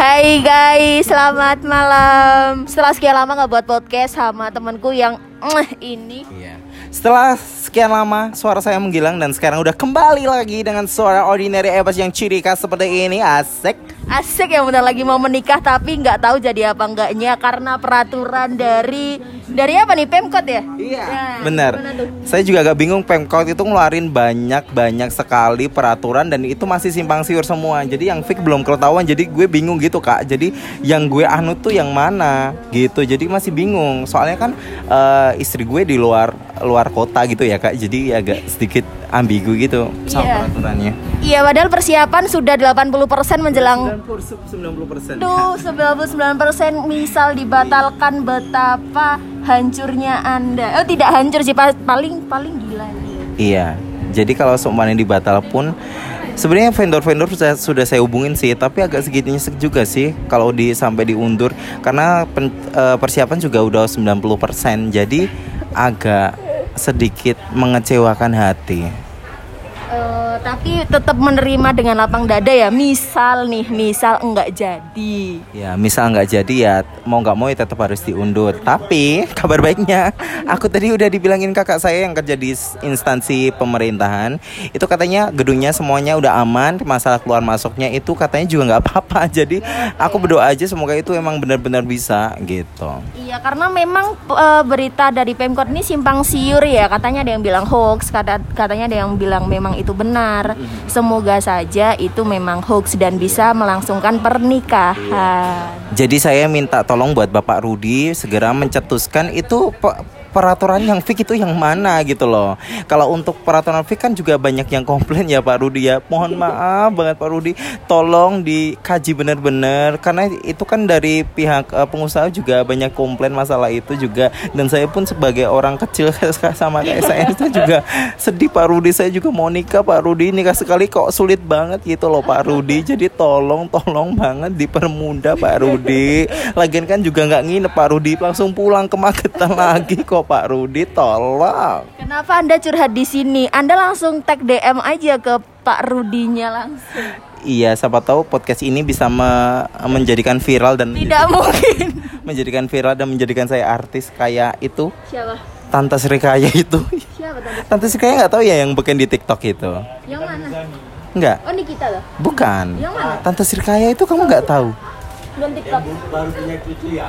Hai guys, selamat malam. Setelah sekian lama nggak buat podcast sama temanku yang eh, ini. Iya. Setelah sekian lama suara saya menghilang dan sekarang udah kembali lagi dengan suara ordinary Ebas yang ciri khas seperti ini asik. Asik yang bentar lagi mau menikah tapi nggak tahu jadi apa enggaknya karena peraturan dari dari apa nih Pemkot ya? Iya. Nah, Bener. Saya juga agak bingung Pemkot itu ngeluarin banyak banyak sekali peraturan dan itu masih simpang siur semua. Jadi yang fix belum ketahuan jadi gue bingung gitu kak. Jadi yang gue anut tuh yang mana gitu. Jadi masih bingung. Soalnya kan eh, istri gue di luar luar kota gitu ya kak. Jadi agak sedikit ambigu gitu sama Iya. peraturannya. Iya, padahal persiapan sudah 80% menjelang 90% Tuh 99% misal dibatalkan betapa hancurnya Anda. Oh tidak hancur sih pa- paling paling gila. Iya. Jadi kalau seumpamanya dibatal pun sebenarnya vendor-vendor sudah, sudah saya hubungin sih, tapi agak segitunya sek juga sih kalau di sampai diundur karena pen- eh, persiapan juga udah 90%. Jadi agak sedikit mengecewakan hati. Tapi tetap menerima dengan lapang dada ya. Misal nih, misal enggak jadi. Ya, misal nggak jadi ya mau nggak mau ya tetap harus diundur. Tapi kabar baiknya, aku tadi udah dibilangin kakak saya yang kerja di instansi pemerintahan, itu katanya gedungnya semuanya udah aman, masalah keluar masuknya itu katanya juga nggak apa-apa. Jadi aku berdoa aja semoga itu emang benar-benar bisa gitu. Iya, karena memang eh, berita dari Pemkot ini simpang siur ya. Katanya ada yang bilang hoax, kata katanya ada yang bilang memang itu benar. Semoga saja itu memang hoax dan bisa melangsungkan pernikahan. Jadi saya minta tolong buat Bapak Rudi segera mencetuskan itu peraturan yang fix itu yang mana gitu loh. Kalau untuk peraturan fix kan juga banyak yang komplain ya Pak Rudi ya. Mohon maaf banget Pak Rudi, tolong dikaji benar-benar karena itu kan dari pihak eh, pengusaha juga banyak komplain masalah itu juga. Dan saya pun sebagai orang kecil sama saya itu juga sedih Pak Rudi. Saya juga mau nikah Pak Rudi. Nikah sekali kok sulit banget gitu loh Pak Rudi. Jadi tolong tolong banget dipermudah Pak Rudi. Lagian kan juga nggak nginep Pak Rudi. Langsung pulang ke Magetan lagi kok Pak Rudi tolong Kenapa Anda curhat di sini? Anda langsung tag DM aja ke Pak Rudinya langsung. iya siapa tahu podcast ini bisa me- menjadikan viral dan Tidak mungkin. menjadikan viral dan menjadikan saya artis kayak itu Siapa? Tante Sri Kaya itu Siapa tadi? Tante Sri Kaya nggak tahu ya yang bikin di TikTok itu Yang mana? Enggak Oh Nikita loh. bukan Yang mana? Tante Sri Kaya itu kamu nggak tahu Belum TikTok.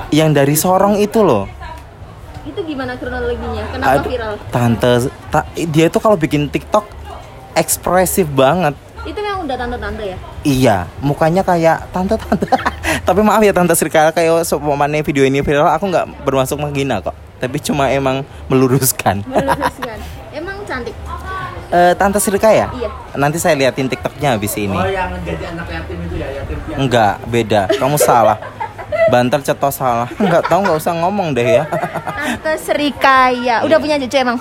yang dari Sorong itu loh Itu gimana kronologinya? Kenapa Aduh, viral? Tante ta- dia itu kalau bikin TikTok ekspresif banget. Itu yang udah tante-tante ya? Iya, mukanya kayak tante-tante. Tapi maaf ya Tante Sri Kaya kayak seumpamanya video ini viral aku nggak bermaksud menghina kok. Tapi cuma emang meluruskan. Meluruskan. Emang cantik. Eh, Tante Sri Kaya? Iya. Nanti saya liatin TikToknya habis ini. Oh yang jadi anak yatim itu ya yatim piatu. Enggak, beda. Kamu salah. Banter cetos salah. Enggak tahu nggak usah ngomong deh ya. Tante Sri Kaya. Udah punya cucu emang?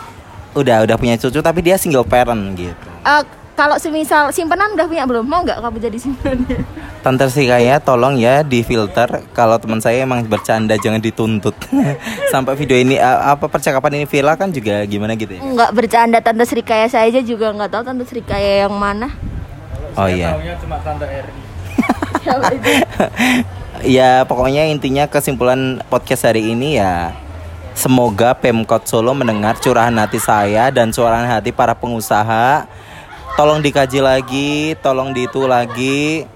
udah, udah punya cucu tapi dia single parent gitu. Eh, kalau semisal simpenan udah punya belum? Mau nggak kamu jadi simpenannya? Tante Sikaya tolong ya di filter kalau teman saya emang bercanda jangan dituntut sampai video ini uh, apa percakapan ini viral kan juga gimana gitu ya Nggak bercanda Tante Sri Kaya saya aja juga nggak tahu Tante Sri Kaya yang mana. oh iya cuma tante Eri. Ya pokoknya intinya kesimpulan podcast hari ini ya semoga Pemkot Solo mendengar curahan hati saya dan curahan hati para pengusaha. Tolong dikaji lagi tolong diitu lagi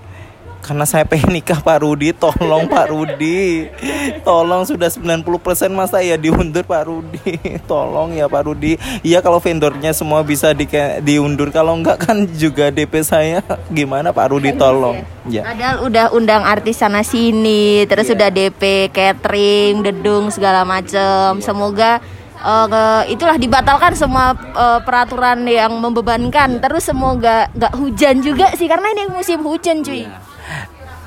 karena saya pengen nikah Pak Rudi tolong Pak Rudi tolong sudah 90% masa ya diundur Pak Rudi tolong ya Pak Rudi iya kalau vendornya semua bisa di diundur kalau enggak kan juga DP saya gimana Pak Rudi tolong ya Padahal udah undang artis sana sini, terus Iya. udah DP catering, dedung segala macem. Semoga eh, ke- itulah dibatalkan semua eh, peraturan yang membebankan. Terus semoga nggak hujan juga sih karena ini musim hujan cuy. Iya.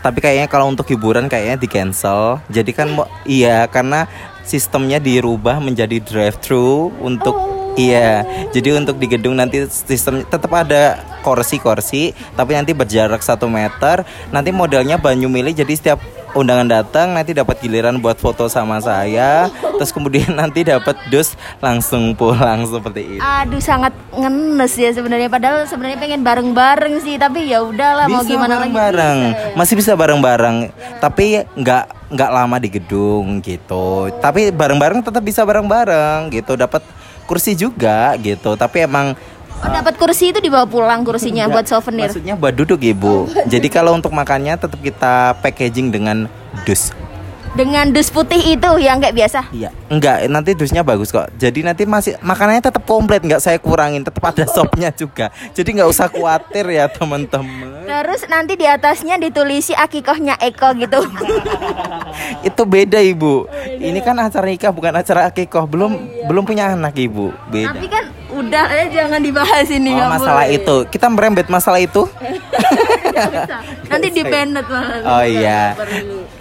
Tapi kayaknya kalau untuk hiburan kayaknya di cancel. Jadi kan mau iya karena sistemnya dirubah menjadi drive thru untuk iya. Jadi untuk di gedung nanti sistem tetap ada kursi-kursi tapi nanti berjarak satu meter. Nanti modelnya banyu milih jadi setiap undangan datang nanti dapat giliran buat foto sama saya. Terus kemudian nanti dapat dus langsung pulang seperti itu. Aduh sangat ngenes ya sebenarnya. Padahal sebenarnya pengen bareng-bareng sih tapi ya udahlah mau gimana lagi? bareng-bareng. Bisa ya. masih bisa bareng-bareng. Tapi nggak nggak lama di gedung gitu. Tapi bareng-bareng tetap bisa bareng-bareng gitu. Dapat kursi juga gitu. Tapi emang Oh, dapat kursi itu dibawa pulang kursinya buat souvenir. maksudnya buat duduk ibu jadi kalau untuk makannya tetap kita packaging dengan dus Dengan dus putih itu yang kayak biasa. Iya, enggak nanti dusnya bagus kok. Jadi nanti masih makanannya tetap komplit, enggak saya kurangin, tetap ada sopnya juga. Jadi nggak usah khawatir ya teman-teman. Terus nanti di atasnya ditulisi akikohnya Eko gitu. Itu beda ibu. Ini kan acara nikah bukan acara akikoh. Belum belum punya anak ibu. Beda. Tapi kan udah ya jangan dibahas ini Oh, masalah boleh. itu. Kita merembet masalah itu. Nanti dipenet malah. Oh iya.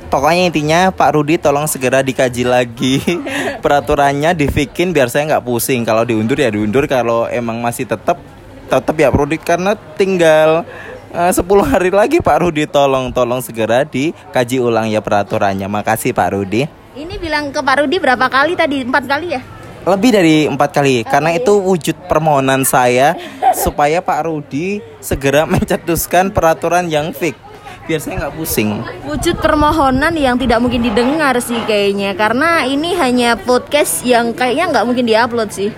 Pokoknya intinya Pak Rudi tolong segera dikaji lagi peraturannya dibikin biar saya nggak pusing. Kalau diundur ya diundur. Kalau emang masih tetap tetap ya Pak Rudi karena tinggal eh, 10 hari lagi Pak Rudi tolong tolong segera dikaji ulang ya peraturannya. Makasih Pak Rudi. Ini bilang ke Pak Rudi berapa kali tadi? Empat kali ya? Lebih dari empat kali karena itu wujud permohonan saya supaya Pak Rudi segera mencetuskan peraturan yang fix biar saya nggak pusing. Wujud permohonan yang tidak mungkin didengar sih kayaknya Karena ini hanya podcast yang kayaknya nggak mungkin diupload sih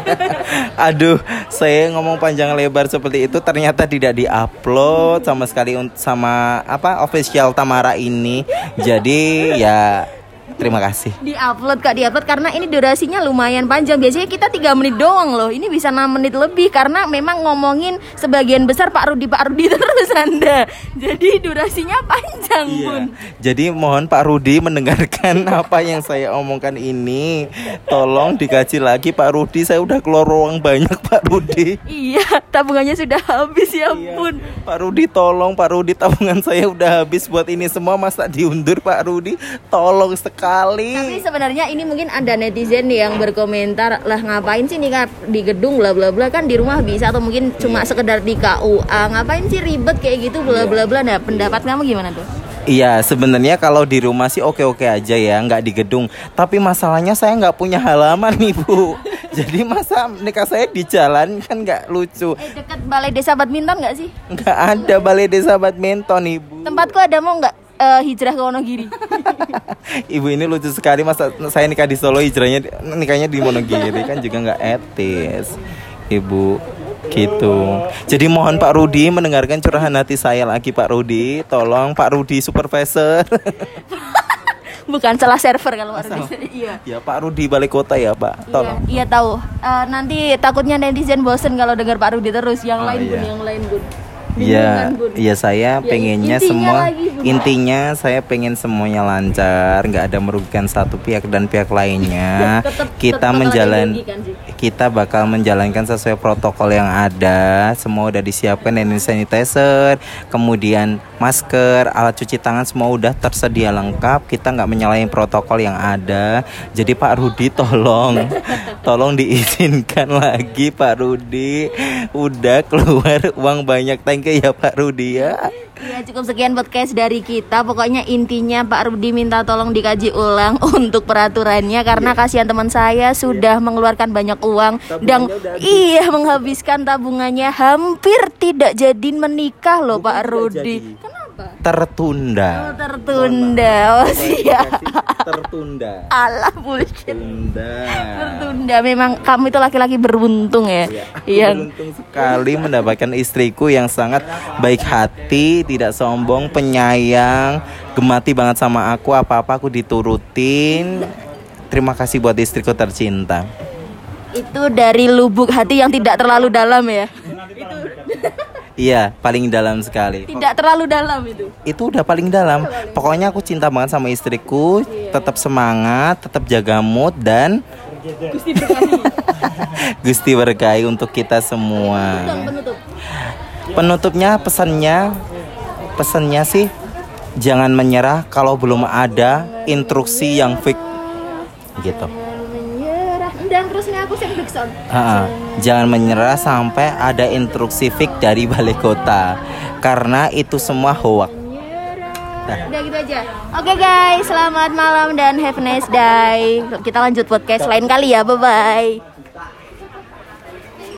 Aduh, saya ngomong panjang lebar seperti itu ternyata tidak diupload sama sekali sama apa official Tamara ini. Jadi ya terima kasih. Diupload kak diupload karena ini durasinya lumayan panjang Biasanya kita tiga menit doang loh Ini bisa 6 menit lebih Karena memang ngomongin sebagian besar Pak Rudi Pak Rudi terus anda Jadi durasinya panjang bun Jadi mohon Pak Rudi mendengarkan apa yang saya omongkan ini. Tolong dikaji lagi Pak Rudi. Saya udah keluar ruang banyak Pak Rudi. Iya tabungannya sudah habis ya bun Pak Rudi tolong Pak Rudi tabungan saya udah habis buat ini semua masa diundur Pak Rudi. Tolong sekali. Tapi sebenarnya ini mungkin ada netizen yang berkomentar lah ngapain sih nikah di gedung bla bla bla. Kan di rumah bisa atau mungkin cuma sekedar di KUA ngapain sih ribet kayak gitu bla bla bla? Nah pendapat kamu gimana tuh? Iya sebenarnya kalau di rumah sih oke-oke aja ya nggak di gedung. Tapi masalahnya saya nggak punya halaman nih bu Jadi masa nikah saya di jalan kan nggak lucu. Eh dekat balai desa badminton nggak sih? nggak ada balai desa badminton ibu. Tempatku ada mau nggak eh, hijrah ke Wonogiri? Ibu ini lucu sekali masa saya nikah di Solo hijrahnya nikahnya di Monogiri kan juga nggak etis Ibu gitu jadi mohon Pak Rudi mendengarkan curahan hati saya lagi Pak Rudi tolong Pak Rudi supervisor Bukan salah server kalau Pak Rudi. Iya. ya Pak Rudi balik kota ya Pak tolong Iya, iya tahu. Eh, nanti takutnya netizen bosen kalau dengar Pak Rudi terus. Yang Oh, lain bun, iya. yang lain bun. Iya, Bun. iya saya Ya, pengennya intinya semua lagi, intinya saya pengen semuanya lancar, nggak ada merugikan satu pihak dan pihak lainnya. Tetep- kita tetep menjalan sih. kita bakal menjalankan sesuai protokol yang ada. Semua udah disiapkan hand sanitizer, kemudian masker, alat cuci tangan semua udah tersedia lengkap. Kita nggak menyalahin protokol yang ada. Jadi Pak Rudi tolong, tolong diizinkan lagi Pak Rudi. Udah keluar uang banyak thank you ya Pak Rudi ya. Ya cukup sekian podcast dari kita. Pokoknya intinya Pak Rudi minta tolong dikaji ulang untuk peraturannya Karena kasihan teman saya sudah mengeluarkan banyak uang Dan iya menghabiskan tabungannya Hampir tidak jadi menikah loh Pak Rudi. Kenapa? Tertunda. Oh, tertunda Oh siap Tertunda. Alah bullshit Tertunda. Tertunda Memang kamu itu laki-laki beruntung ya Yang Beruntung sekali mendapatkan istriku yang sangat baik hati, tidak sombong, penyayang, gemati banget sama aku, apa-apa aku diturutin. Terima kasih buat istriku tercinta. itu dari lubuk hati yang tidak terlalu dalam ya Iya, paling dalam sekali. Tidak terlalu dalam itu Itu udah paling dalam. Pokoknya aku cinta banget sama istriku, tetap semangat, tetap jaga mood dan Gusti berkahi untuk kita semua. penutup Penutupnya pesannya pesannya sih jangan menyerah kalau belum ada instruksi yang fix gitu. Menyerah dan terusnya aku sing sound Ha-ha. Jangan menyerah sampai ada instruksi fix dari balai kota karena itu semua hoax. Udah gitu aja. Oke guys, selamat malam dan have a nice day. Kita lanjut podcast lain kali ya. Bye bye.